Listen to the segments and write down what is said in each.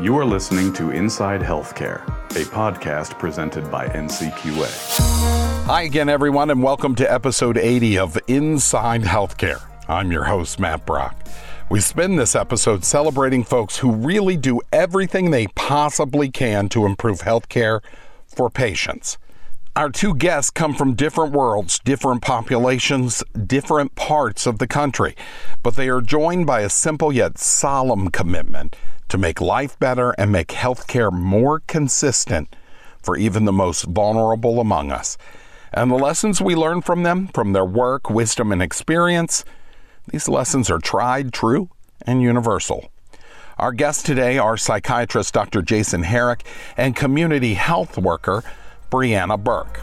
You are listening to Inside Healthcare, a podcast presented by NCQA. Hi again, everyone, and welcome to episode 80 of Inside Healthcare. I'm your host, Matt Brock. We spend this episode celebrating folks who really do everything they possibly can to improve healthcare for patients. Our two guests come from different worlds, different populations, different parts of the country, but they are joined by a simple yet solemn commitment to make life better and make healthcare more consistent for even the most vulnerable among us. And the lessons we learn from them, from their work, wisdom, and experience, these lessons are tried, true, and universal. Our guests today are psychiatrist Dr. Jason Herrick and community health worker Brianna Burke.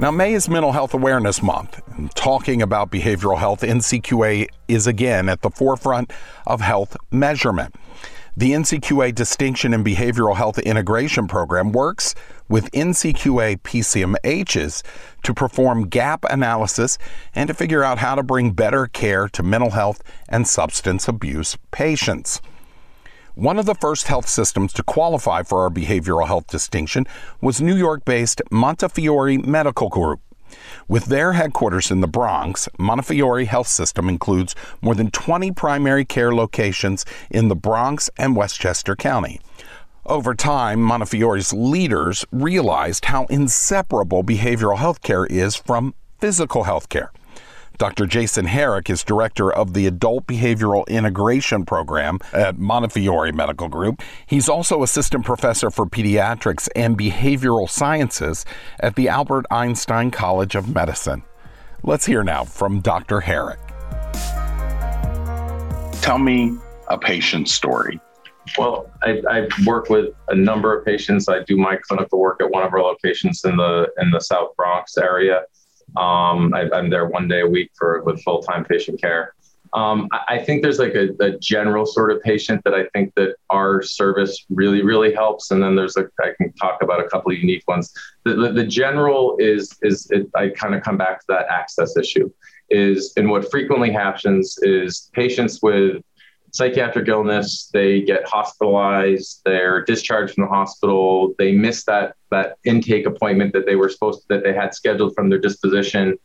Now, May is Mental Health Awareness Month, and talking about behavioral health, NCQA is again at the forefront of health measurement. The NCQA Distinction in Behavioral Health Integration Program works with NCQA PCMHs to perform gap analysis and to figure out how to bring better care to mental health and substance abuse patients. One of the first health systems to qualify for our behavioral health distinction was New York based Montefiore Medical Group. With their headquarters in the Bronx, Montefiore Health System includes more than 20 primary care locations in the Bronx and Westchester County. Over time, Montefiore's leaders realized how inseparable behavioral health care is from physical health care. Dr. Jason Herrick is director of the Adult Behavioral Integration Program at Montefiore Medical Group. He's also assistant professor for pediatrics and behavioral sciences at the Albert Einstein College of Medicine. Let's hear now from Dr. Herrick. Tell me a patient story. Well, I, I, work with a number of patients. I do my clinical work at one of our locations in the in the South Bronx area. Um, I, am there one day a week for with full time patient care. Um, I, think there's like a, a, general sort of patient that I think that our service really, really helps. And then there's a, I can talk about a couple of unique ones. The, the, the general is, is it, I kind of come back to that access issue is, and what frequently happens is patients with psychiatric illness, they get hospitalized, they're discharged from the hospital, they miss that that intake appointment that they were supposed to, that they had scheduled from their disposition.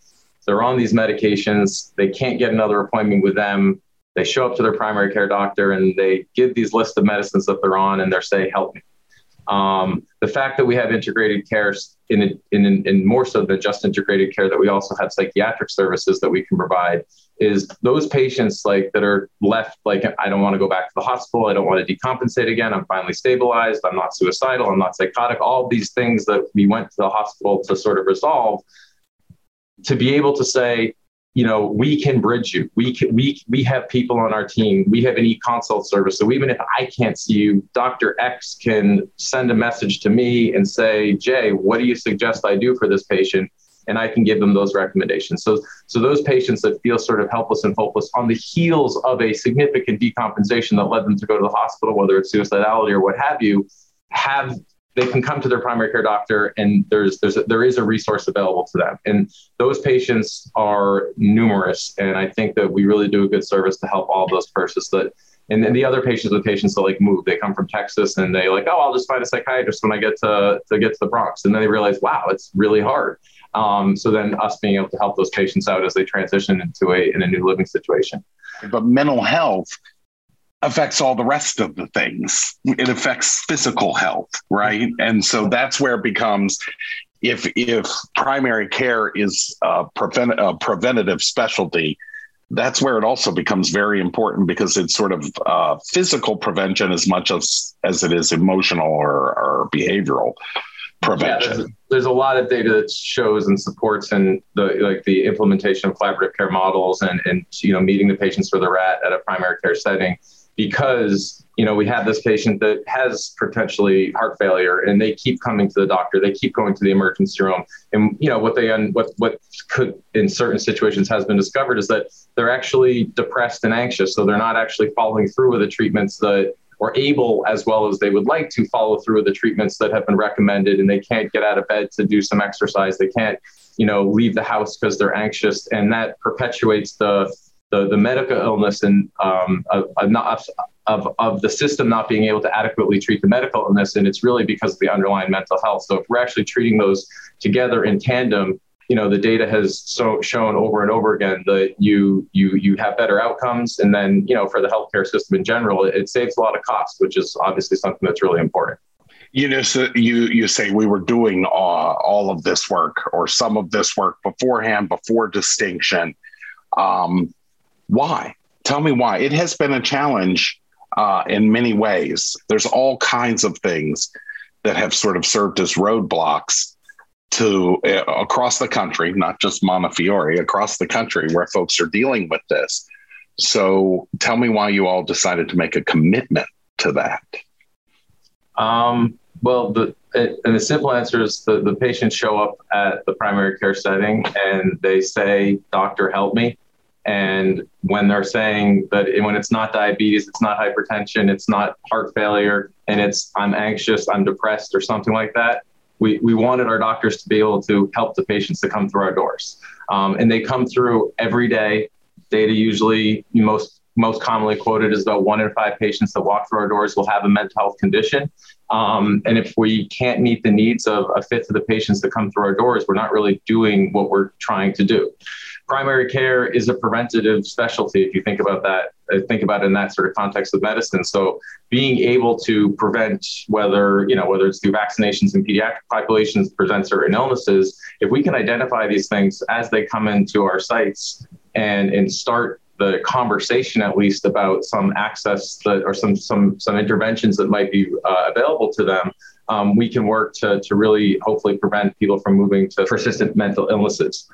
They're on these medications, they can't get another appointment with them. They show up to their primary care doctor and they give these list of medicines that they're on and they're say, help me. Um, the fact that we have integrated care in, in, in more so than just integrated care, that we also have psychiatric services that we can provide is those patients like that are left like I don't want to go back to the hospital, I don't want to decompensate again, I'm finally stabilized, I'm not suicidal, I'm not psychotic, all these things that we went to the hospital to sort of resolve. To be able to say, you know, we can bridge you. We can, we we have people on our team. We have an e-consult service. So even if I can't see you, Dr. X can send a message to me and say, Jay, what do you suggest I do for this patient? And I can give them those recommendations. So so those patients that feel sort of helpless and hopeless on the heels of a significant decompensation that led them to go to the hospital, whether it's suicidality or what have you, have they can come to their primary care doctor and there's there's a, there is a resource available to them. And those patients are numerous and i think that we really do a good service to help all those persons that and then the other patients with patients that like move. They come from texas and they like oh i'll just find a psychiatrist when i get to to get to the bronx. And then they realize wow it's really hard. Um, so then us being able to help those patients out as they transition into a in a new living situation. But mental health affects all the rest of the things. It affects physical health, right? And so that's where it becomes if if primary care is a, prevent, a preventative specialty, that's where it also becomes very important because it's sort of uh, physical prevention as much as as it is emotional or, or behavioral prevention. Yeah, there's, there's, a lot of data that shows and supports and the like the implementation of collaborative care models and and you know meeting the patients where they're at at a primary care setting because you know we have this patient that has potentially heart failure and they keep coming to the doctor they keep going to the emergency room. And you know what they what what could in certain situations has been discovered is that they're actually depressed and anxious. So they're not actually following through with the treatments that or able as well as they would like to follow through with the treatments that have been recommended and they can't get out of bed to do some exercise. They can't you know leave the house because they're anxious. And that perpetuates the the, the medical illness and um, of, of, of, of the system not being able to adequately treat the medical illness. And it's really because of the underlying mental health. So if we're actually treating those together in tandem, you know the data has so shown over and over again that you you you have better outcomes and then you know for the healthcare system in general it, it saves a lot of cost which is obviously something that's really important you know so you you say we were doing uh, all of this work or some of this work beforehand before distinction um, why? Tell me why. It has been a challenge uh, in many ways. There's all kinds of things that have sort of served as roadblocks to uh, across the country not just montefiore across the country where folks are dealing with this. So tell me why you all decided to make a commitment to that. Um, well, the and the simple answer is the, the patients show up at the primary care setting and they say, Doctor, help me. And when they're saying that when it's not diabetes, it's not hypertension, it's not heart failure, and it's I'm anxious, I'm depressed, or something like that, we, we wanted our doctors to be able to help the patients to come through our doors. Um, and they come through every day. Data usually most most commonly quoted is about one in five patients that walk through our doors will have a mental health condition. Um, and if we can't meet the needs of a fifth of the patients that come through our doors, we're not really doing what we're trying to do. Primary care is a preventative specialty. If you think about that, uh, think about it in that sort of context of medicine. So being able to prevent whether, you know, whether it's through vaccinations in pediatric populations, prevent certain illnesses, if we can identify these things as they come into our sites and, and start the conversation at least about some access that or some some some interventions that might be uh, available to them um, we can work to to really hopefully prevent people from moving to persistent mental illnesses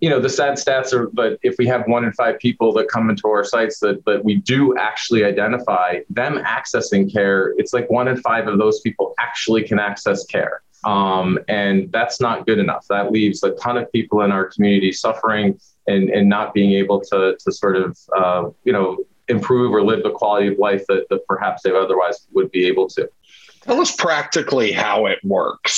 you know the sad stats are but if we have one in five people that come into our sites that that we do actually identify them accessing care it's like one in five of those people actually can access care um, and that's not good enough that leaves a ton of people in our community suffering and, and not being able to, to sort of, uh, you know, improve or live the quality of life that, that perhaps they otherwise would be able to. Tell us practically how it works.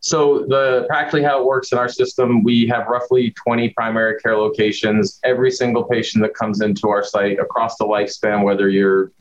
So the practically how it works in our system, we have roughly 20 primary care locations. Every single patient that comes into our site across the lifespan, whether you're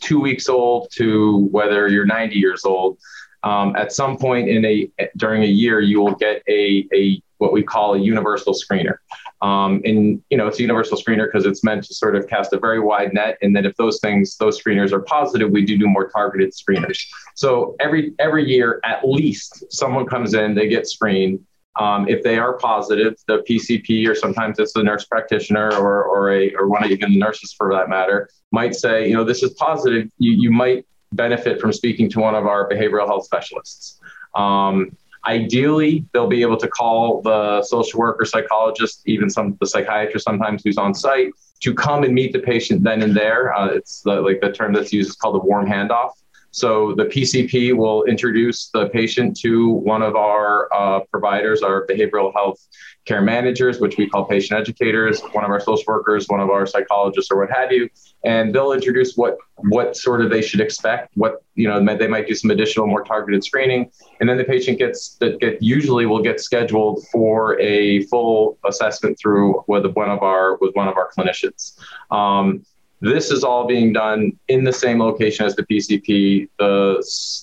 two weeks old to whether you're 90 years old, um, at some point in a during a year, you will get a, a what we call a universal screener. Um, and you know, it's a universal screener because it's meant to sort of cast a very wide net. And then if those things, those screeners are positive, we do do more targeted screeners. So every every year, at least someone comes in, they get screened. Um, if they are positive, the PCP or sometimes it's the nurse practitioner or or a or one of even the nurses for that matter might say, you know, this is positive. You you might benefit from speaking to one of our behavioral health specialists. Um, Ideally, they'll be able to call the social worker, psychologist, even some the psychiatrist sometimes who's on site to come and meet the patient then and there. Uh, it's the, like the term that's used is called a warm handoff. So the PCP will introduce the patient to one of our uh, providers, our behavioral health care managers, which we call patient educators, one of our social workers, one of our psychologists, or what have you, and they'll introduce what what sort of they should expect. What you know, they might do some additional, more targeted screening, and then the patient gets that get usually will get scheduled for a full assessment through with one of our with one of our clinicians. Um, this is all being done in the same location as the PCP. The,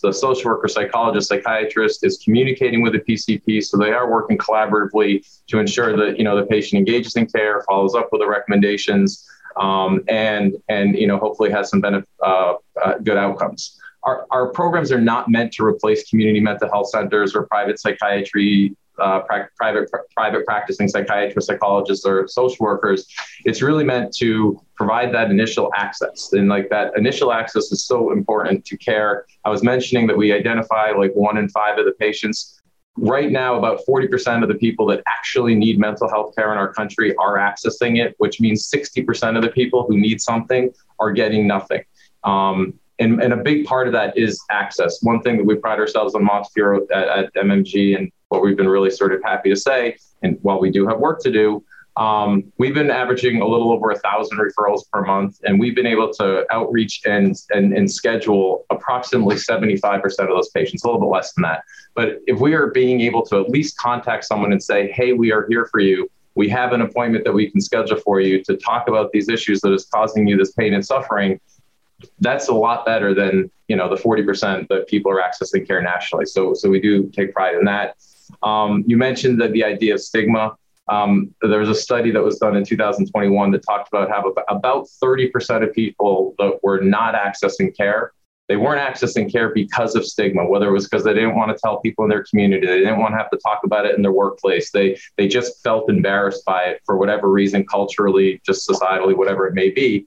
the social worker, psychologist, psychiatrist is communicating with the PCP, so they are working collaboratively to ensure that you know the patient engages in care, follows up with the recommendations, um, and and you know hopefully has some benefit, uh, uh, good outcomes. Our, our programs are not meant to replace community mental health centers or private psychiatry uh, pra- private pr- private practicing psychiatrists, psychologists, or social workers. It's really meant to provide that initial access, and like that initial access is so important to care. I was mentioning that we identify like one in five of the patients. Right now, about 40% of the people that actually need mental health care in our country are accessing it, which means 60% of the people who need something are getting nothing. Um, and, and a big part of that is access. One thing that we pride ourselves on Montefiore at, at MMG and what we've been really sort of happy to say, and while we do have work to do, um, we've been averaging a little over a thousand referrals per month, and we've been able to outreach and, and, and schedule approximately 75% of those patients, a little bit less than that. But if we are being able to at least contact someone and say, hey, we are here for you, we have an appointment that we can schedule for you to talk about these issues that is causing you this pain and suffering that's a lot better than you know the 40% that people are accessing care nationally. So so we do take pride in that um, you mentioned that the idea of stigma. Um, there was a study that was done in 2021 that talked about how about 30% of people that were not accessing care they weren't accessing care because of stigma whether it was because they didn't want to tell people in their community they didn't want to have to talk about it in their workplace they they just felt embarrassed by it for whatever reason culturally just societally whatever it may be.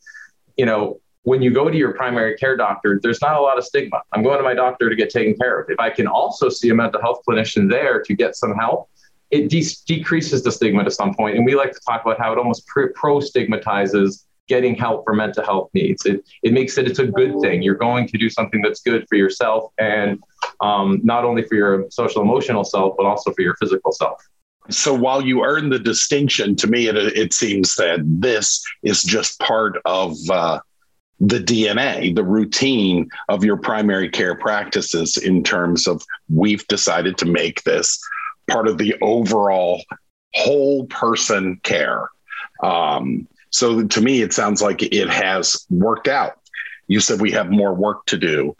You know when you go to your primary care doctor there's not a lot of stigma i'm going to my doctor to get taken care of if i can also see a mental health clinician there to get some help it de- decreases the stigma to some point. and we like to talk about how it almost pro stigmatizes getting help for mental health needs. It, it makes it, it's a good thing. You're going to do something that's good for yourself and um, not only for your social emotional self, but also for your physical self. So while you earn the distinction, to me, it, it seems that this is just part of uh, the DNA, the routine of your primary care practices in terms of we've decided to make this part of the overall whole person care. Um, so to me, it sounds like it has worked out. You said we have more work to do.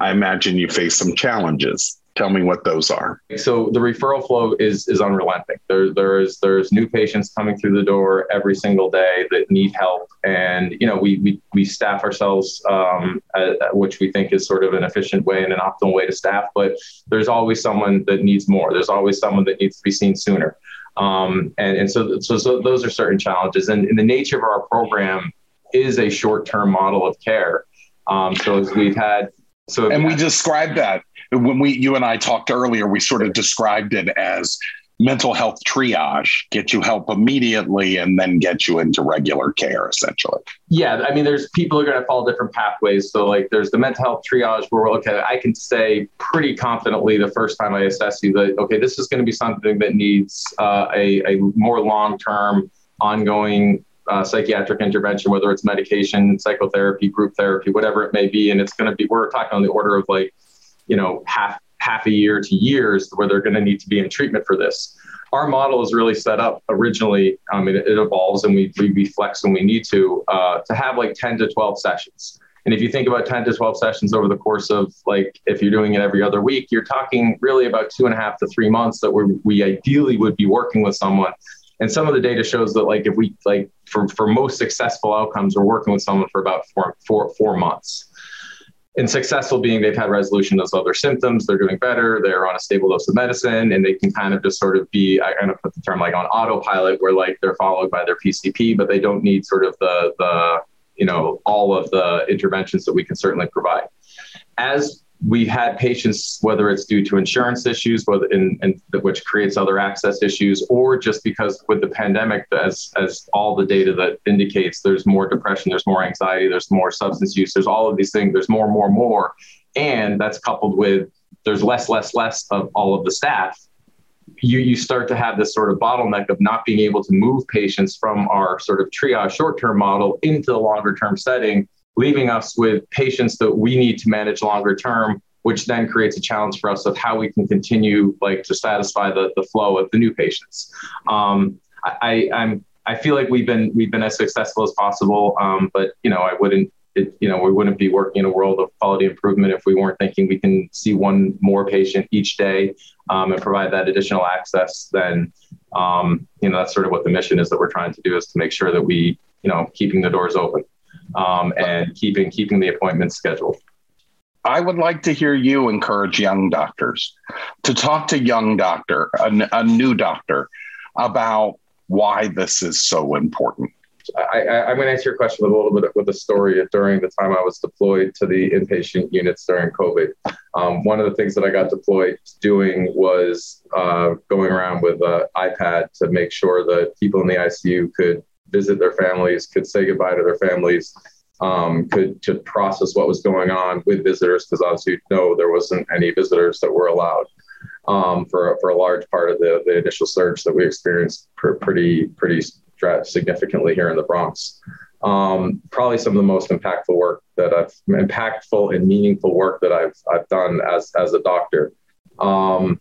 I imagine you face some challenges. Tell me what those are. So the referral flow is is unrelenting. There there is there's new patients coming through the door every single day that need help, and you know we we, we staff ourselves, um, at, which we think is sort of an efficient way and an optimal way to staff. But there's always someone that needs more. There's always someone that needs to be seen sooner. Um, and and so, so, so those are certain challenges. And, and the nature of our program is a short term model of care. Um, so as we've had, so and we described that when we you and I talked earlier, we sort of described it as mental health triage, get you help immediately and then get you into regular care essentially. Yeah, I mean, there's people are going to follow different pathways. So, like, there's the mental health triage where we're okay. I can say pretty confidently the first time I assess you that okay, this is going to be something that needs uh, a, a more long term, ongoing uh, psychiatric intervention, whether it's medication, psychotherapy, group therapy, whatever it may be, and it's going to be we're talking on the order of like, you know, half half a year to years where they're going to need to be in treatment for this. Our model is really set up originally. I mean, it, it evolves and we, we, we flex when we need to uh, to have like 10 to 12 sessions. And if you think about 10 to 12 sessions over the course of like, if you're doing it every other week, you're talking really about two and a half to three months that we we ideally would be working with someone. And some of the data shows that like if we like for, for most successful outcomes, we're working with someone for about four, four, four months and successful being they've had resolution of other symptoms, they're doing better, they're on a stable dose of medicine, and they can kind of just sort of be, I kind of put the term like on autopilot, where like they're followed by their PCP, but they don't need sort of the the you know all of the interventions that we can certainly provide. As we had patients, whether it's due to insurance issues, whether in, in, which creates other access issues, or just because with the pandemic, as as all the data that indicates, there's more depression, there's more anxiety, there's more substance use, there's all of these things, there's more, more, more, and that's coupled with there's less, less, less of all of the staff. You you start to have this sort of bottleneck of not being able to move patients from our sort of triage short term model into the longer term setting leaving us with patients that we need to manage longer term which then creates a challenge for us of how we can continue like to satisfy the, the flow of the new patients. Um, I, I'm I feel like we've been we've been as successful as possible um, but you know I wouldn't it, you know we wouldn't be working in a world of quality improvement if we weren't thinking we can see one more patient each day um, and provide that additional access then um, you know that's sort of what the mission is that we're trying to do is to make sure that we you know keeping the doors open um, and keeping keeping the appointments scheduled. I would like to hear you encourage young doctors to talk to young doctor, a, a new doctor, about why this is so important. I, am going to answer your question with a little bit with a story during the time I was deployed to the inpatient units during COVID. Um, one of the things that I got deployed doing was uh, going around with an iPad to make sure that people in the ICU could visit their families, could say goodbye to their families, um, could to process what was going on with visitors, because obviously no, there wasn't any visitors that were allowed um, for for a large part of the the initial surge that we experienced pr- pretty pretty significantly here in the Bronx. Um, probably some of the most impactful work that I've impactful and meaningful work that I've I've done as as a doctor. Um,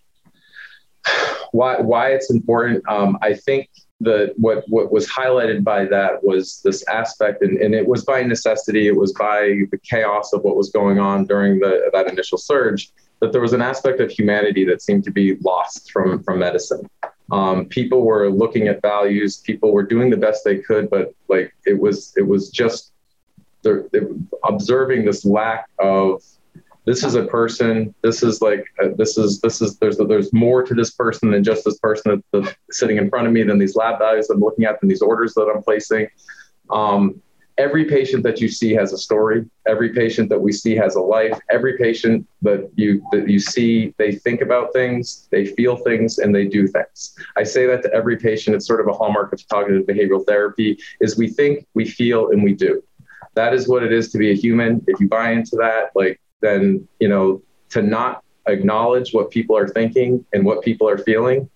why why it's important? Um, I think the what what was highlighted by that was this aspect, and, and it was by necessity. It was by the chaos of what was going on during the that initial surge. That there was an aspect of humanity that seemed to be lost from from medicine. Um, people were looking at values. People were doing the best they could, but like it was it was just observing this lack of this is a person this is like uh, this is this is there's there's more to this person than just this person that's, sitting in front of me than these lab values i'm looking at than these orders that i'm placing. Um, every patient that you see has a story. Every patient that we see has a life. Every patient that you that you see they think about things they feel things and they do things. I say that to every patient. It's sort of a hallmark of cognitive behavioral therapy is we think we feel and we do. That is what it is to be a human. If you buy into that like then you know to not acknowledge what people are thinking and what people are feeling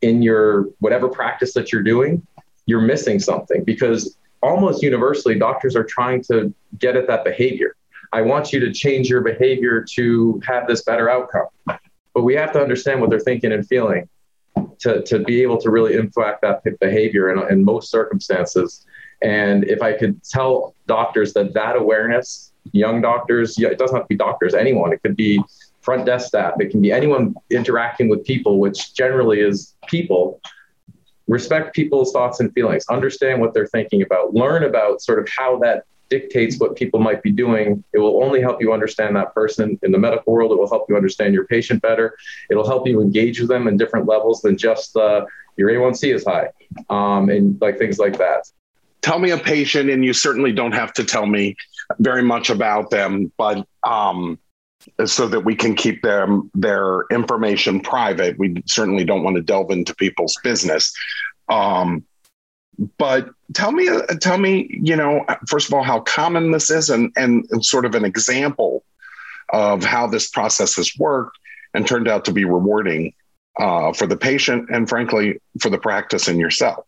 in your whatever practice that you're doing you're missing something because almost universally doctors are trying to get at that behavior. I want you to change your behavior to have this better outcome. But we have to understand what they're thinking and feeling to, to be able to really impact that behavior in, in most circumstances. And if i could tell doctors that that awareness young doctors. Yeah, it doesn't have to be doctors, anyone. It could be front desk staff. It can be anyone interacting with people, which generally is people. Respect people's thoughts and feelings, understand what they're thinking about, learn about sort of how that dictates what people might be doing. It will only help you understand that person in the medical world. It will help you understand your patient better. It'll help you engage with them in different levels than just uh, your A1C is high um, and like things like that. Tell me a patient, and you certainly don't have to tell me very much about them, but um, so that we can keep them their information private. We certainly don't want to delve into people's business. Um, but tell me, tell me, you know, first of all, how common this is, and and, and sort of an example of how this process has worked and turned out to be rewarding uh, for the patient and, frankly, for the practice and yourself.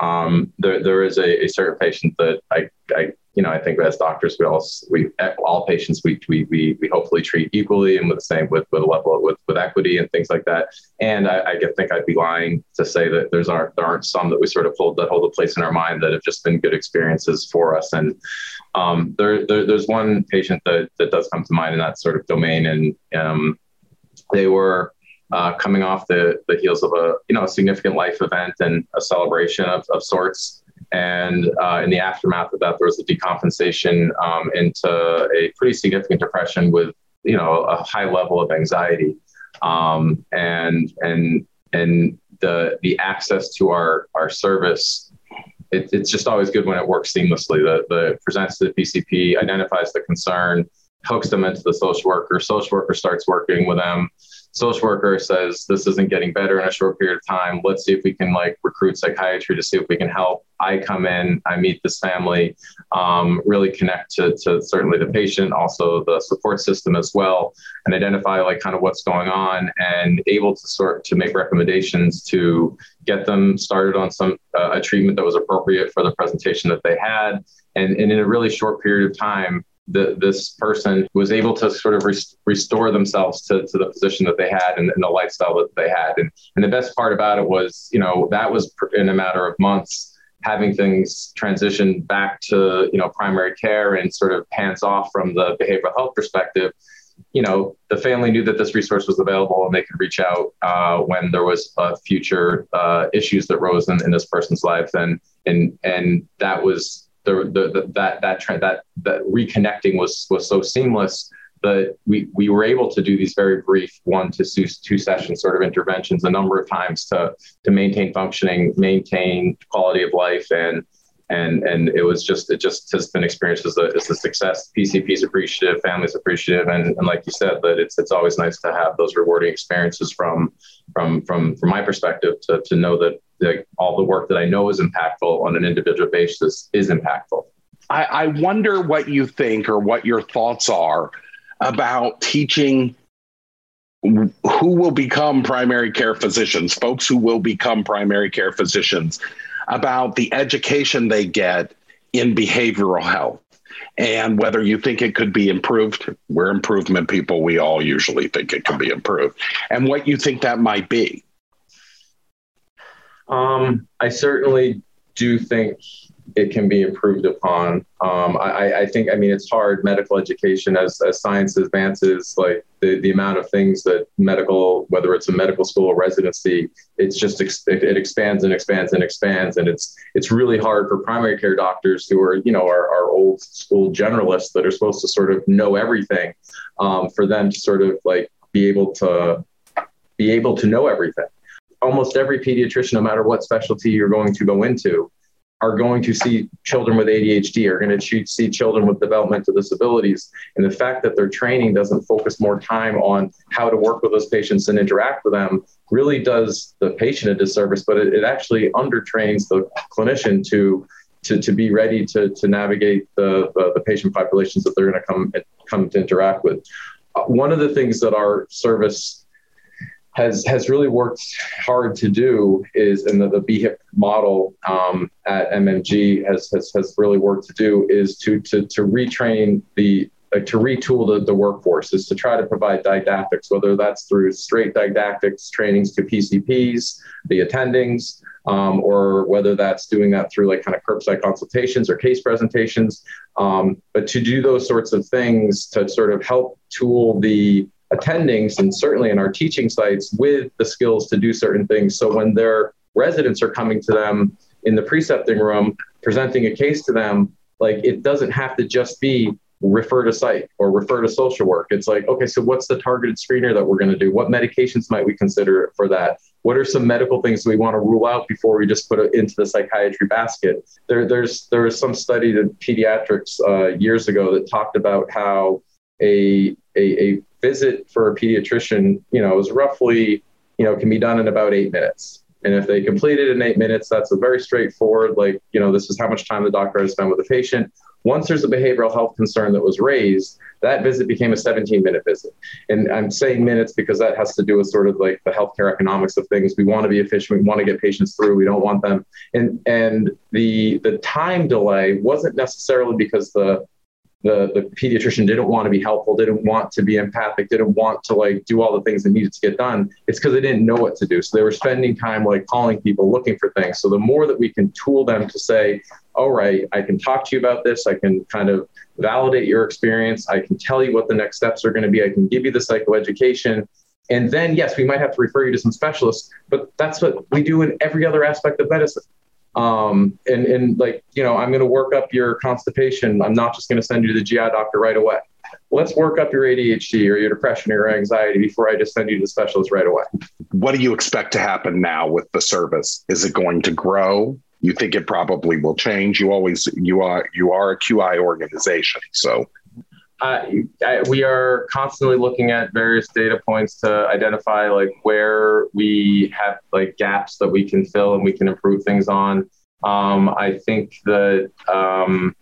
Um, there, there is a, a certain patient that I, I you know, I think as doctors, we all we all patients we we we, we hopefully treat equally and with the same with with a level of, with with equity and things like that. And I, I think I'd be lying to say that there's aren't there aren't some that we sort of hold that hold a place in our mind that have just been good experiences for us. And um, there, there there's one patient that that does come to mind in that sort of domain, and um, they were uh, coming off the, the heels of a you know a significant life event and a celebration of, of sorts and uh, in the aftermath of that, there was a decompensation um, into a pretty significant depression with, you know, a high level of anxiety. Um, and and and the the access to our our service, it, it's just always good when it works seamlessly. The the presents to the PCP, identifies the concern, hooks them into the social worker. Social worker starts working with them social worker says this isn't getting better in a short period of time. Let's see if we can like recruit psychiatry to see if we can help. I come in i meet this family um, really connect to, to certainly the patient also the support system as well and identify like kind of what's going on and able to sort to make recommendations to get them started on some uh, a treatment that was appropriate for the presentation that they had. And, and in a really short period of time the, this person was able to sort of res- restore themselves to, to the position that they had and, and, the lifestyle that they had. And, and the best part about it was, you know, that was in a matter of months having things transition back to, you know, primary care and sort of hands off from the behavioral health perspective. You know, the family knew that this resource was available and they could reach out uh, when there was future uh, issues that rose in, in this person's life. And, and, and that was the, the, that that trend that that reconnecting was was so seamless that we we were able to do these very brief one to two, two session sort of interventions a number of times to to maintain functioning, maintain quality of life, and and and it was just it just has been experienced as a, as a success. PCP's appreciative, families appreciative, and, and like you said, that it's it's always nice to have those rewarding experiences from from from from my perspective to to know that like all the work that I know is impactful on an individual basis is impactful. I, I wonder what you think or what your thoughts are about teaching who will become primary care physicians, folks who will become primary care physicians, about the education they get in behavioral health and whether you think it could be improved. We're improvement people. We all usually think it can be improved, and what you think that might be. Um, I certainly do think it can be improved upon. Um, I, I, think, I mean, it's hard medical education as, as science advances, like the, the amount of things that medical, whether it's a medical school or residency, it's just, it, it expands and expands and expands. And it's, it's really hard for primary care doctors who are, you know, our, our old school generalists that are supposed to sort of know everything um, for them to sort of like be able to be able to know everything. Almost every pediatrician, no matter what specialty you're going to go into, are going to see children with ADHD, are going to see children with developmental disabilities. And the fact that their training doesn't focus more time on how to work with those patients and interact with them really does the patient a disservice, but it, it actually undertrains the clinician to, to, to be ready to, to navigate the, the, the patient populations that they're going to come, come to interact with. Uh, one of the things that our service has has really worked hard to do is, and the, the BHIP model um, at MMG has, has has really worked to do is to to to retrain the uh, to retool the, the workforce is to try to provide didactics, whether that's through straight didactics trainings to PCPs, the attendings, um, or whether that's doing that through like kind of curbside consultations or case presentations. Um, but to do those sorts of things to sort of help tool the attendings and certainly in our teaching sites with the skills to do certain things. So when their residents are coming to them in the precepting room, presenting a case to them, like it doesn't have to just be refer to psych or refer to social work. It's like, okay, so what's the targeted screener that we're going to do? What medications might we consider for that? What are some medical things we want to rule out before we just put it into the psychiatry basket? There, there's there was some study in pediatrics uh, years ago that talked about how a, a, a visit for a pediatrician, you know, is roughly, you know, can be done in about eight minutes. And if they complete it in eight minutes, that's a very straightforward, like, you know, this is how much time the doctor has spent with the patient. Once there's a behavioral health concern that was raised, that visit became a 17 minute visit. And I'm saying minutes because that has to do with sort of like the healthcare economics of things. We want to be efficient. We want to get patients through. We don't want them. And, and the, the time delay wasn't necessarily because the the the pediatrician didn't want to be helpful, didn't want to be empathic, didn't want to like do all the things that needed to get done. It's because they didn't know what to do. So they were spending time like calling people, looking for things. So the more that we can tool them to say, all right, I can talk to you about this, I can kind of validate your experience, I can tell you what the next steps are going to be, I can give you the psychoeducation. And then, yes, we might have to refer you to some specialists, but that's what we do in every other aspect of medicine. Um, and, and like, you know, I'm going to work up your constipation. I'm not just going to send you to the GI doctor right away. Let's work up your ADHD or your depression or your anxiety before I just send you to the specialist right away. What do you expect to happen now with the service? Is it going to grow? You think it probably will change. You always you are you are a QI organization, so uh, we are constantly looking at various data points to identify like where we have like gaps that we can fill and we can improve things on. Um, I think that um,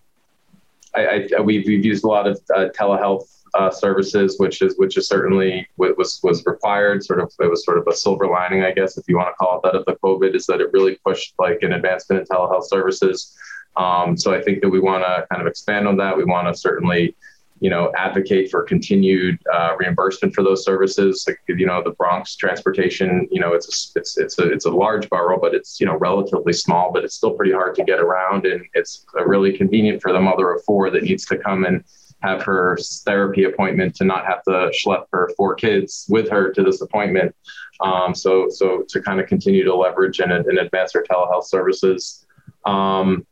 I, I, we've, we've, used a lot of uh, telehealth uh, services, which is which is certainly was was required. Sort of it was sort of a silver lining, I guess, if you want to call it that, of the COVID, is that it really pushed like an advancement in telehealth services. Um, so I think that we want to kind of expand on that. We want to certainly you know, advocate for continued uh, reimbursement for those services. Like, you know, the Bronx transportation, you know, it's a, it's it's a it's a large borough, but it's you know relatively small, but it's still pretty hard to get around, and it's really convenient for the mother of four that needs to come and have her therapy appointment to not have to schlep her four kids with her to this appointment. Um, so so to kind of continue to leverage and, and advance our telehealth services. Um,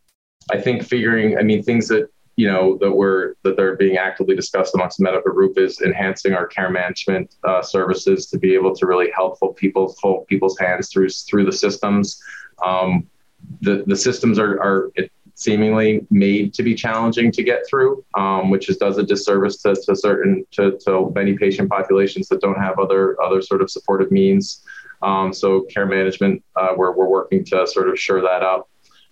I think figuring, I mean, things that you know that we're that they're being actively discussed amongst the medical group is enhancing our care management uh, services to be able to really help people hold people's hands through through the systems. Um, the the systems are are seemingly made to be challenging to get through, um, which is, does a disservice to, to certain to, to many patient populations that don't have other other sort of supportive means. Um, so care management, uh, we're, we're working to sort of shore that up.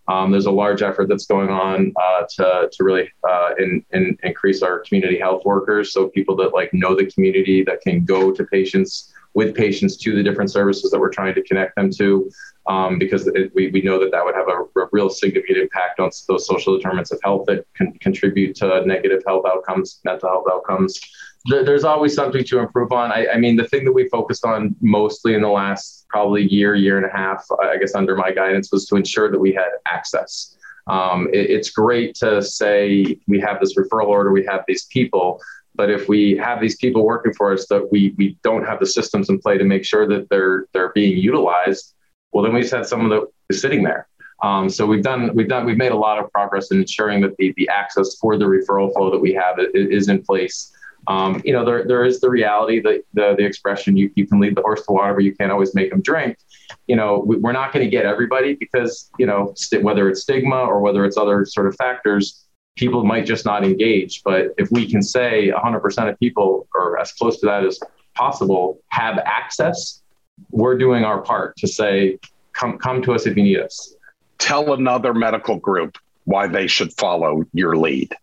Um, there's a large effort that's going on uh, to, to really uh, in, in increase our community health workers. So people that like know the community that can go to patients with patients to the different services that we're trying to connect them to, um, because it, we, we know that that would have a, a, real significant impact on those social determinants of health that can contribute to negative health outcomes, mental health outcomes. There, there's always something to improve on. I, I mean, the thing that we focused on mostly in the last probably year, year and a half, I guess under my guidance, was to ensure that we had access. Um, it, it's great to say we have this referral order, we have these people, but if we have these people working for us that we we don't have the systems in play to make sure that they're they're being utilized, well, then we just had someone that is sitting there. Um, so we've done we've done we've made a lot of progress in ensuring that the the access for the referral flow that we have is in place. Um, you know, there, there is the reality that the, the expression you, you can lead the horse to water, but you can't always make them drink. You know, we, are not going to get everybody because, you know, st- whether it's stigma or whether it's other sort of factors, people might just not engage. But if we can say 100% of people, or as close to that as possible, have access, we're doing our part to say, come, come to us if you need us. Tell another medical group why they should follow your lead.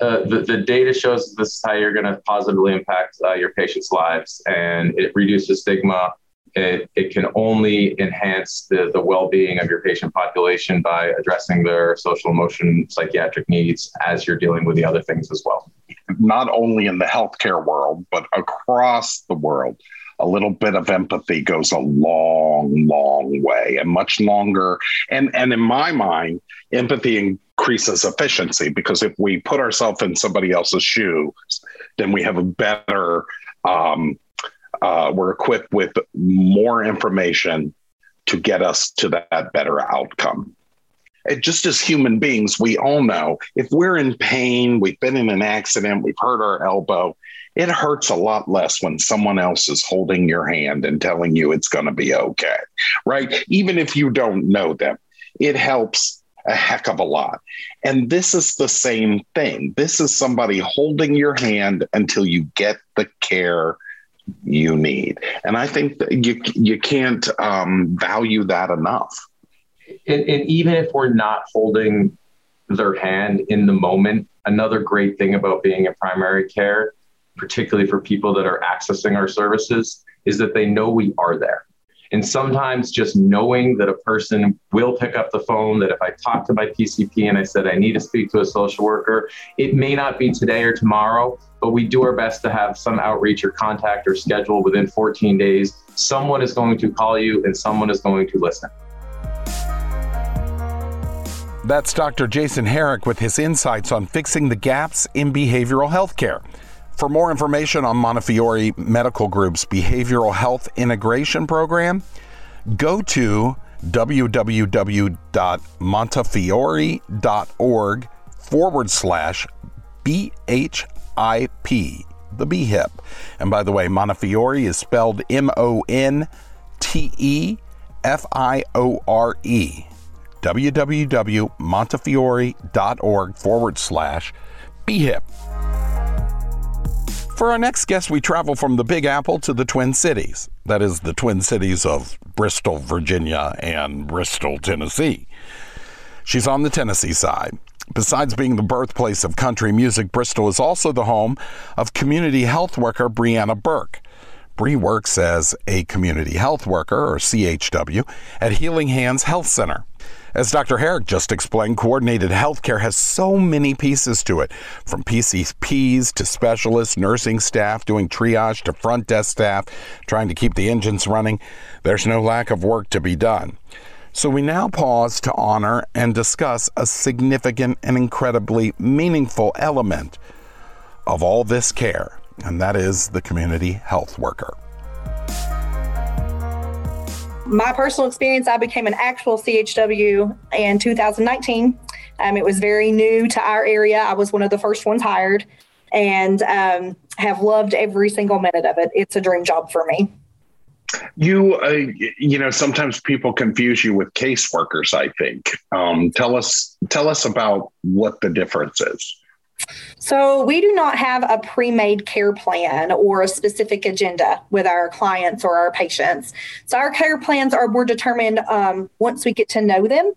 Uh, the, the data shows this is how you're going to positively impact uh, your patients' lives and it reduces stigma. It, it can only enhance the, the well being of your patient population by addressing their social, emotion, psychiatric needs as you're dealing with the other things as well. Not only in the healthcare world, but across the world a little bit of empathy goes a long, long way and much longer. And, and in my mind, empathy increases efficiency because if we put ourselves in somebody else's shoes, then we have a better, um, uh, we're equipped with more information to get us to that better outcome. It, just as human beings, we all know if we're in pain, we've been in an accident, we've hurt our elbow, it hurts a lot less when someone else is holding your hand and telling you it's going to be okay, right? Even if you don't know them, it helps a heck of a lot. And this is the same thing. This is somebody holding your hand until you get the care you need. And I think you you can't um, value that enough. And, and even if we're not holding their hand in the moment, another great thing about being in primary care particularly for people that are accessing our services, is that they know we are there. And sometimes just knowing that a person will pick up the phone, that if I talk to my PCP and I said I need to speak to a social worker, it may not be today or tomorrow, but we do our best to have some outreach or contact or schedule within 14 days. Someone is going to call you and someone is going to listen. That's Dr. Jason Herrick with his insights on fixing the gaps in behavioral health care. For more information on Montefiore Medical Group's behavioral health integration program, go to www.montefiore.org forward slash BHIP, the BHIP. And by the way, Montefiore is spelled M O N T E F I O R E. www.montefiore.org forward slash BHIP. For our next guest, we travel from the Big Apple to the Twin Cities. That is, the Twin Cities of Bristol, Virginia, and Bristol, Tennessee. She's on the Tennessee side. Besides being the birthplace of country music, Bristol is also the home of community health worker Brianna Burke. Bree works as a community health worker, or CHW, at Healing Hands Health Center. As Dr. Herrick just explained, coordinated healthcare has so many pieces to it, from PCPs to specialists, nursing staff doing triage to front desk staff trying to keep the engines running. There's no lack of work to be done. So we now pause to honor and discuss a significant and incredibly meaningful element of all this care, and that is the community health worker my personal experience, I became an actual CHW in 2019. Um, it was very new to our area. I was one of the first ones hired and um, have loved every single minute of it. It's a dream job for me. You, uh, you know, sometimes people confuse you with caseworkers. I think. Um, tell us, tell us about what the difference is. So, we do not have a pre made care plan or a specific agenda with our clients or our patients. So, our care plans are more determined um, once we get to know them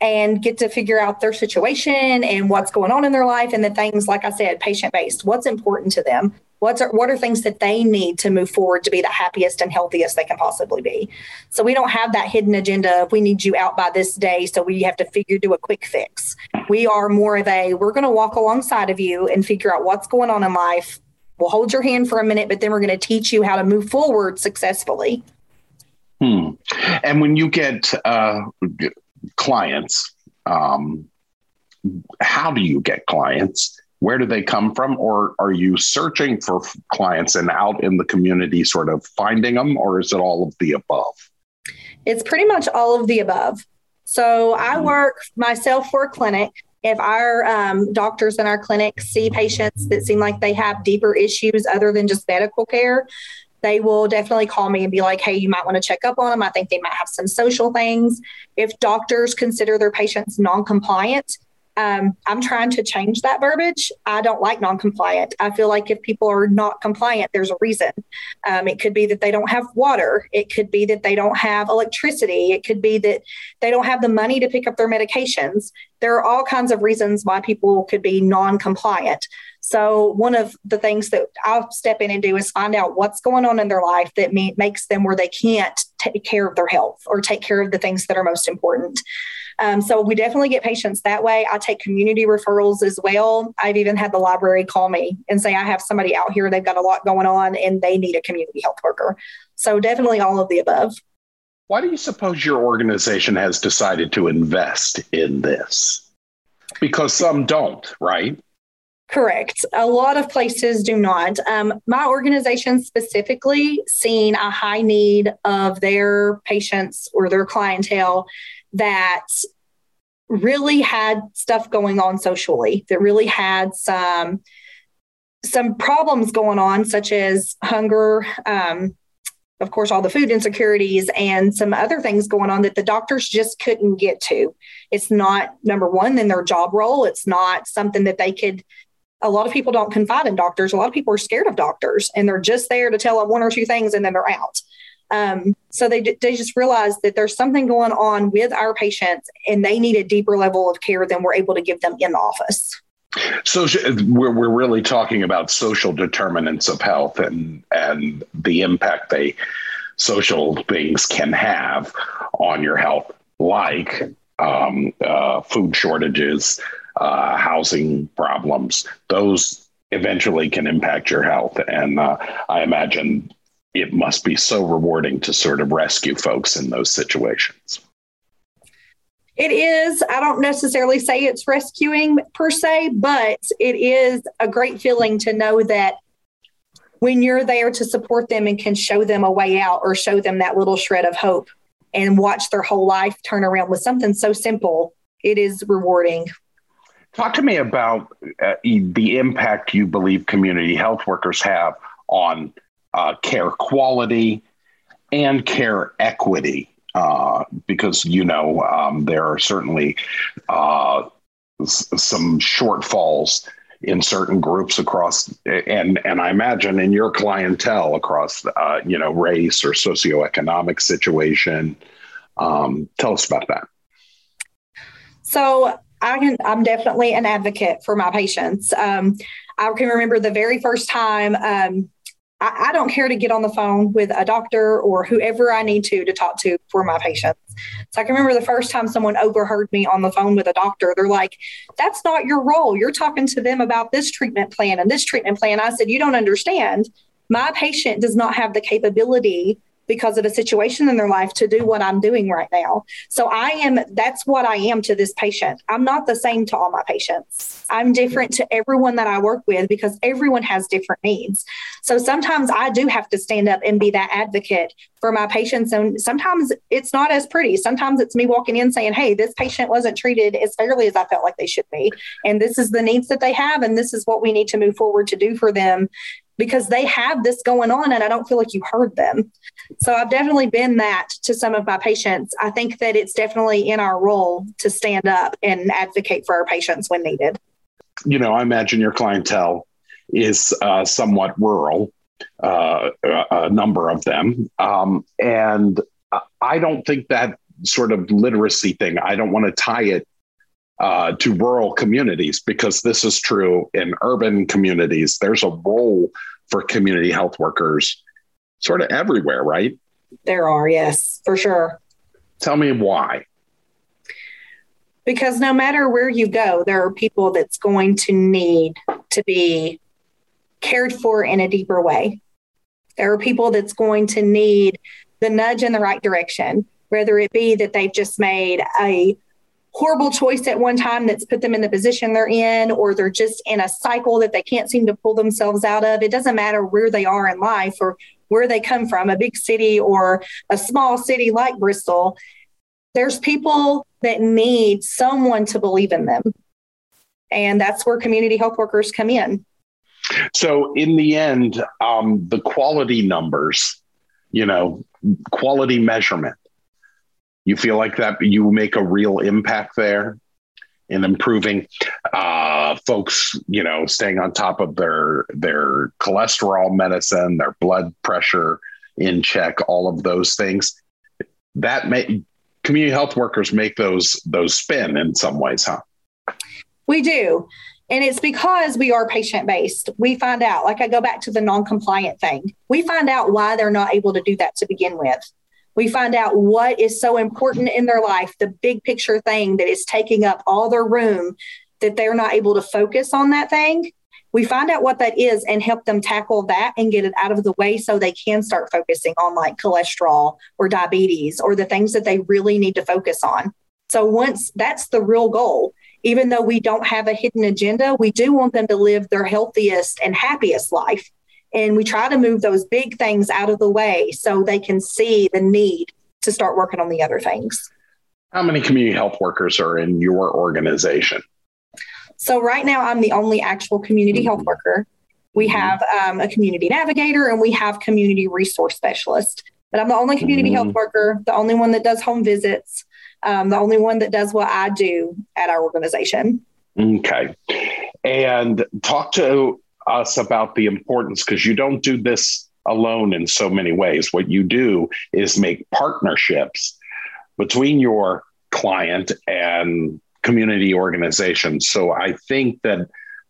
and get to figure out their situation and what's going on in their life and the things, like I said, patient based. What's important to them? What's what are things that they need to move forward to be the happiest and healthiest they can possibly be? So we don't have that hidden agenda of we need you out by this day, so we have to figure do a quick fix. We are more of a we're going to walk alongside of you and figure out what's going on in life. We'll hold your hand for a minute, but then we're going to teach you how to move forward successfully. Hmm. And when you get uh, clients, um, how do you get clients? Where do they come from? Or are you searching for clients and out in the community sort of finding them, or is it all of the above? It's pretty much all of the above. So I mm-hmm. work myself for a clinic. If our um, doctors in our clinic see patients that seem like they have deeper issues other than just medical care, they will definitely call me and be like, hey, you might want to check up on them. I think they might have some social things. If doctors consider their patients non compliant, um, I'm trying to change that verbiage. I don't like non-compliant. I feel like if people are not compliant, there's a reason. Um, it could be that they don't have water. It could be that they don't have electricity. It could be that they don't have the money to pick up their medications. There are all kinds of reasons why people could be non-compliant. So one of the things that I'll step in and do is find out what's going on in their life that makes them where they can't take care of their health or take care of the things that are most important. Um, so we definitely get patients that way. I take community referrals as well. I've even had the library call me and say, I have somebody out here, they've got a lot going on and they need a community health worker. So definitely all of the above. Why do you suppose your organization has decided to invest in this? Because some don't, right? Correct. A lot of places do not. Um, my organization specifically seen a high need of their patients or their clientele that really had stuff going on socially that really had some some problems going on such as hunger um, of course all the food insecurities and some other things going on that the doctors just couldn't get to it's not number one in their job role it's not something that they could a lot of people don't confide in doctors a lot of people are scared of doctors and they're just there to tell them one or two things and then they're out um, so they, they just realize that there's something going on with our patients and they need a deeper level of care than we're able to give them in the office. So we're, we're really talking about social determinants of health and, and the impact they social things can have on your health, like um, uh, food shortages, uh, housing problems. Those eventually can impact your health. And uh, I imagine it must be so rewarding to sort of rescue folks in those situations. It is. I don't necessarily say it's rescuing per se, but it is a great feeling to know that when you're there to support them and can show them a way out or show them that little shred of hope and watch their whole life turn around with something so simple, it is rewarding. Talk to me about uh, the impact you believe community health workers have on uh, care quality and care equity. Uh, because you know um, there are certainly uh, s- some shortfalls in certain groups across, and and I imagine in your clientele across, uh, you know, race or socioeconomic situation. Um, tell us about that. So I can, I'm definitely an advocate for my patients. Um, I can remember the very first time um, I, I, don't care to get on the phone with a doctor or whoever I need to to talk to for my patients. So I can remember the first time someone overheard me on the phone with a doctor. They're like, "That's not your role. You're talking to them about this treatment plan and this treatment plan." I said, "You don't understand. My patient does not have the capability because of a situation in their life to do what I'm doing right now. So I am, that's what I am to this patient. I'm not the same to all my patients. I'm different to everyone that I work with because everyone has different needs. So sometimes I do have to stand up and be that advocate for my patients. And sometimes it's not as pretty. Sometimes it's me walking in saying, Hey, this patient wasn't treated as fairly as I felt like they should be. And this is the needs that they have. And this is what we need to move forward to do for them because they have this going on and I don't feel like you heard them. So I've definitely been that to some of my patients. I think that it's definitely in our role to stand up and advocate for our patients when needed. You know, I imagine your clientele is uh, somewhat rural, uh, a number of them. Um, and I don't think that sort of literacy thing, I don't want to tie it uh, to rural communities because this is true in urban communities. There's a role for community health workers sort of everywhere, right? There are, yes, for sure. Tell me why. Because no matter where you go, there are people that's going to need to be cared for in a deeper way. There are people that's going to need the nudge in the right direction, whether it be that they've just made a horrible choice at one time that's put them in the position they're in, or they're just in a cycle that they can't seem to pull themselves out of. It doesn't matter where they are in life or where they come from, a big city or a small city like Bristol. There's people that need someone to believe in them. And that's where community health workers come in. So, in the end, um, the quality numbers, you know, quality measurement, you feel like that you make a real impact there in improving uh, folks, you know, staying on top of their their cholesterol medicine, their blood pressure in check, all of those things. That may community health workers make those those spin in some ways, huh? We do. And it's because we are patient based. We find out, like I go back to the non compliant thing, we find out why they're not able to do that to begin with. We find out what is so important in their life, the big picture thing that is taking up all their room, that they're not able to focus on that thing. We find out what that is and help them tackle that and get it out of the way so they can start focusing on like cholesterol or diabetes or the things that they really need to focus on. So, once that's the real goal, even though we don't have a hidden agenda, we do want them to live their healthiest and happiest life. And we try to move those big things out of the way so they can see the need to start working on the other things. How many community health workers are in your organization? So, right now, I'm the only actual community mm-hmm. health worker. We mm-hmm. have um, a community navigator and we have community resource specialist. But I'm the only community mm-hmm. health worker, the only one that does home visits, um, the only one that does what I do at our organization. Okay. And talk to us about the importance because you don't do this alone in so many ways. What you do is make partnerships between your client and community organizations. So I think that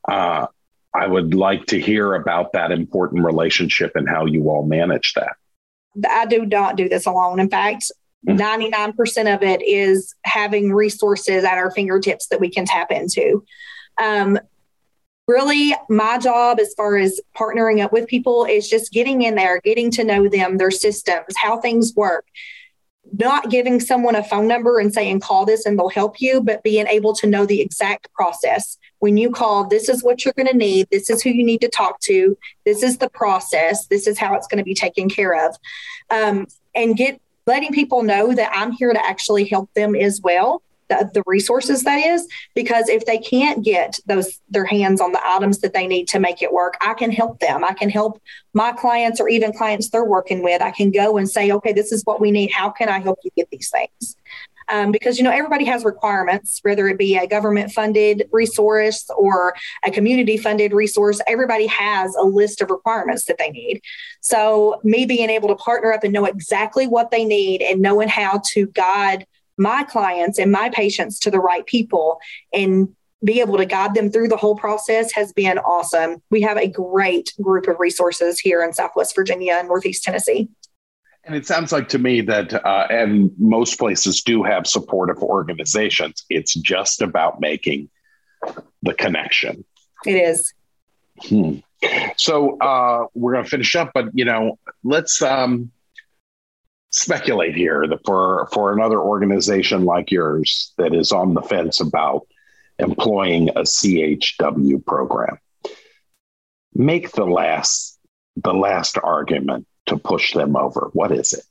uh, I would like to hear about that important relationship and how you all manage that. I do not do this alone. In fact, 99% mm. of it is having resources at our fingertips that we can tap into. Um, really my job as far as partnering up with people is just getting in there getting to know them their systems how things work. Not giving someone a phone number and saying call this and they'll help you but being able to know the exact process. When you call this is what you're going to need. This is who you need to talk to. This is the process. This is how it's going to be taken care of. Um, and get letting people know that i'm here to actually help them as well the, the resources that is because if they can't get those their hands on the items that they need to make it work i can help them. I can help my clients or even clients they're working with. I can go and say okay this is what we need. How can i help you get these things? Um, because you know everybody has requirements whether it be a government funded resource or a community funded resource everybody has a list of requirements that they need. So me being able to partner up and know exactly what they need and knowing how to guide my clients and my patients to the right people and be able to guide them through the whole process has been awesome. We have a great group of resources here in Southwest Virginia and Northeast Tennessee. And it sounds like to me that, uh, and most places do have supportive organizations. It's just about making the connection. It is. Hmm. So uh, we're going to finish up, but you know, let's um, speculate here that for for another organization like yours that is on the fence about employing a CHW program, make the last the last argument to push them over. What is it?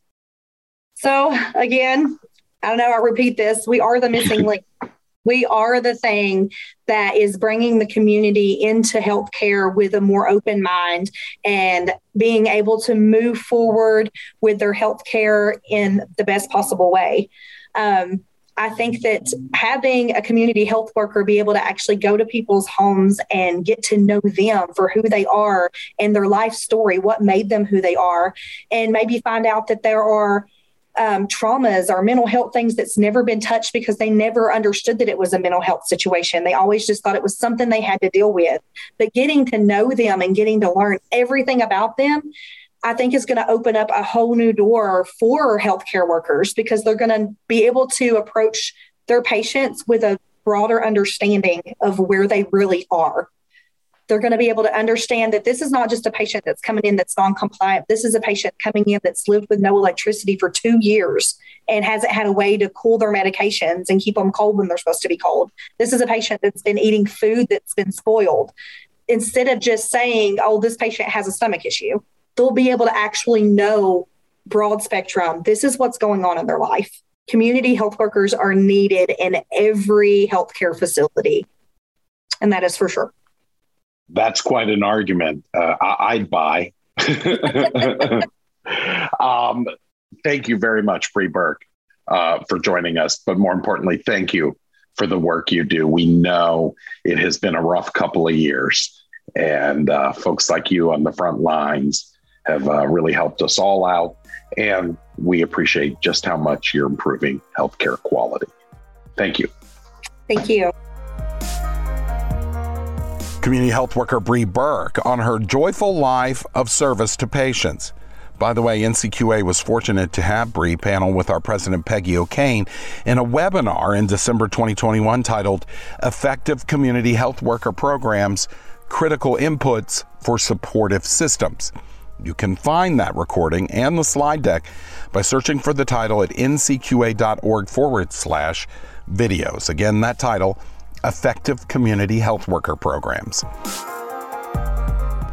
So again, I don't know. I repeat this: we are the missing link. We are the thing that is bringing the community into healthcare with a more open mind and being able to move forward with their healthcare in the best possible way. Um, I think that having a community health worker be able to actually go to people's homes and get to know them for who they are and their life story, what made them who they are, and maybe find out that there are um, traumas or mental health things that's never been touched because they never understood that it was a mental health situation. They always just thought it was something they had to deal with. But getting to know them and getting to learn everything about them, I think is going to open up a whole new door for healthcare workers because they're going to be able to approach their patients with a broader understanding of where they really are they're going to be able to understand that this is not just a patient that's coming in that's non-compliant. This is a patient coming in that's lived with no electricity for two years and hasn't had a way to cool their medications and keep them cold when they're supposed to be cold. This is a patient that's been eating food that's been spoiled. Instead of just saying, oh, this patient has a stomach issue, they'll be able to actually know broad spectrum. This is what's going on in their life. Community health workers are needed in every healthcare facility. And that is for sure that's quite an argument. Uh, I, would buy. um, thank you very much, Bree Burke, uh, for joining us. But more importantly, thank you for the work you do. We know it has been a rough couple of years, and uh, folks like you on the front lines have uh, really helped us all out. And we appreciate just how much you're improving healthcare quality. Thank you. Thank you community health worker Bree Burke on her joyful life of service to patients. By the way, NCQA was fortunate to have Bree panel with our president Peggy O'Kane in a webinar in December 2021 titled Effective Community Health Worker Programs Critical Inputs for Supportive Systems. You can find that recording and the slide deck by searching for the title at ncqa.org forward slash videos. Again, that title, effective community health worker programs.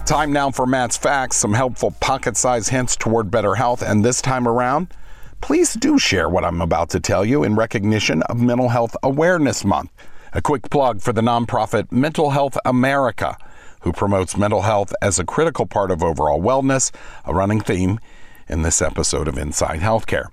Time now for Matt's Facts, some helpful pocket sized hints toward better health. And this time around, please do share what I'm about to tell you in recognition of Mental Health Awareness Month. A quick plug for the nonprofit Mental Health America, who promotes mental health as a critical part of overall wellness, a running theme in this episode of Inside Healthcare.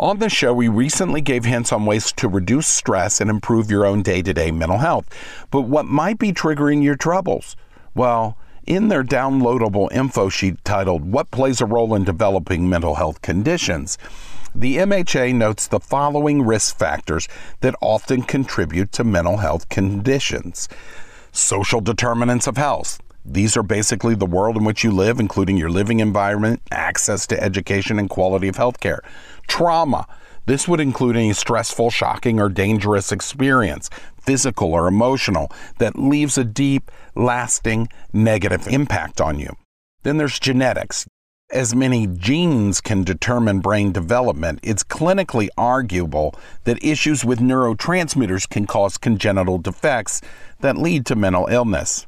On the show, we recently gave hints on ways to reduce stress and improve your own day to day mental health. But what might be triggering your troubles? Well, in their downloadable info sheet titled What Plays a Role in Developing Mental Health Conditions, the MHA notes the following risk factors that often contribute to mental health conditions social determinants of health. These are basically the world in which you live, including your living environment, access to education, and quality of health care. Trauma. This would include any stressful, shocking, or dangerous experience, physical or emotional, that leaves a deep, lasting negative impact on you. Then there's genetics. As many genes can determine brain development, it's clinically arguable that issues with neurotransmitters can cause congenital defects that lead to mental illness.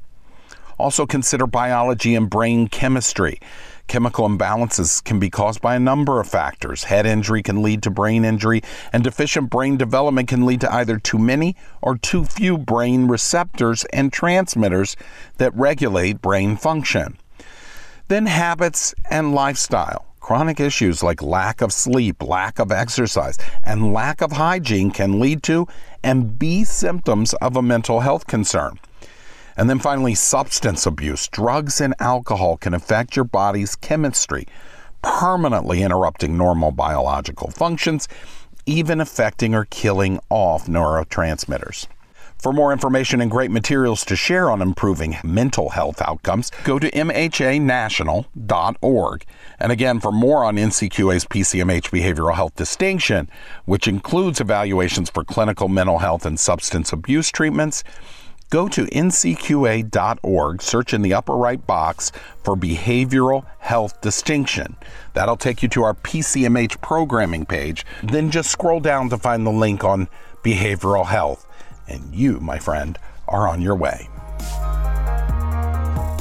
Also, consider biology and brain chemistry. Chemical imbalances can be caused by a number of factors. Head injury can lead to brain injury, and deficient brain development can lead to either too many or too few brain receptors and transmitters that regulate brain function. Then, habits and lifestyle. Chronic issues like lack of sleep, lack of exercise, and lack of hygiene can lead to and be symptoms of a mental health concern. And then finally, substance abuse. Drugs and alcohol can affect your body's chemistry, permanently interrupting normal biological functions, even affecting or killing off neurotransmitters. For more information and great materials to share on improving mental health outcomes, go to mhanational.org. And again, for more on NCQA's PCMH behavioral health distinction, which includes evaluations for clinical mental health and substance abuse treatments, Go to ncqa.org, search in the upper right box for Behavioral Health Distinction. That'll take you to our PCMH programming page. Then just scroll down to find the link on behavioral health. And you, my friend, are on your way.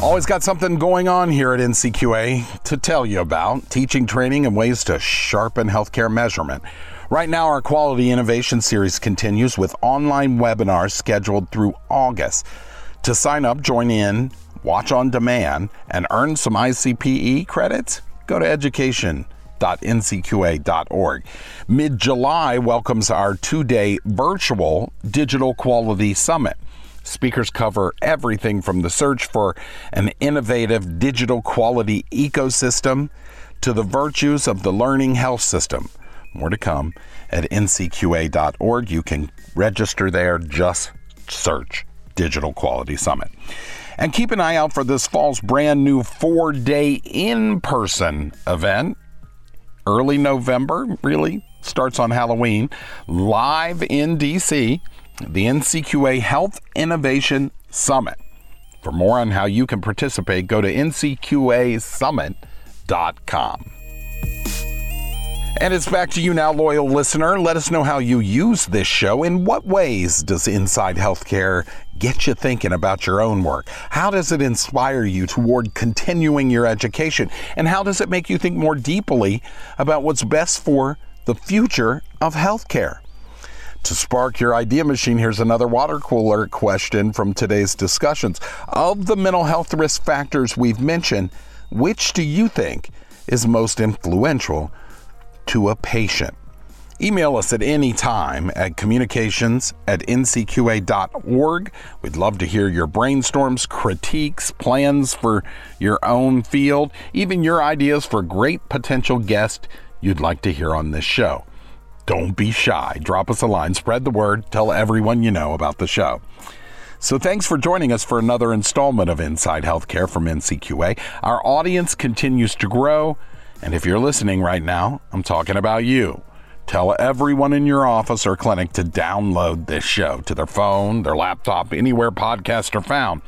Always got something going on here at NCQA to tell you about teaching, training, and ways to sharpen healthcare measurement. Right now, our Quality Innovation Series continues with online webinars scheduled through August. To sign up, join in, watch on demand, and earn some ICPE credits, go to education.ncqa.org. Mid July welcomes our two day virtual Digital Quality Summit. Speakers cover everything from the search for an innovative digital quality ecosystem to the virtues of the learning health system More to come at ncqa.org. You can register there, just search Digital Quality Summit. And keep an eye out for this fall's brand new four day in person event. Early November, really, starts on Halloween, live in DC, the NCQA Health Innovation Summit. For more on how you can participate, go to ncqasummit.com. And it's back to you now, loyal listener. Let us know how you use this show. In what ways does Inside Healthcare get you thinking about your own work? How does it inspire you toward continuing your education? And how does it make you think more deeply about what's best for the future of healthcare? To spark your idea machine, here's another water cooler question from today's discussions. Of the mental health risk factors we've mentioned, which do you think is most influential to a patient? Email us at any time at communications at ncqa.org. We'd love to hear your brainstorms, critiques, plans for your own field, even your ideas for great potential guests you'd like to hear on this show. Don't be shy. Drop us a line, spread the word, tell everyone you know about the show. So, thanks for joining us for another installment of Inside Healthcare from NCQA. Our audience continues to grow, and if you're listening right now, I'm talking about you. Tell everyone in your office or clinic to download this show to their phone, their laptop, anywhere podcasts are found.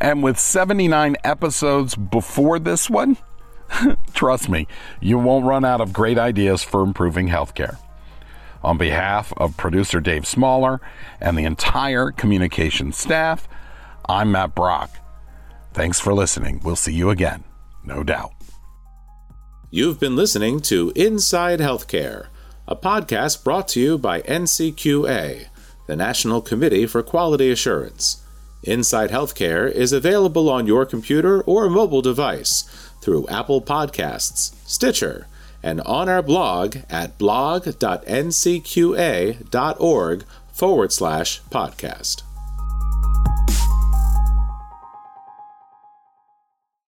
And with 79 episodes before this one, trust me, you won't run out of great ideas for improving healthcare. On behalf of producer Dave Smaller and the entire communications staff, I'm Matt Brock. Thanks for listening. We'll see you again, no doubt. You've been listening to Inside Healthcare, a podcast brought to you by NCQA, the National Committee for Quality Assurance. Inside Healthcare is available on your computer or mobile device through Apple Podcasts, Stitcher, and on our blog at blog.ncqa.org forward slash podcast.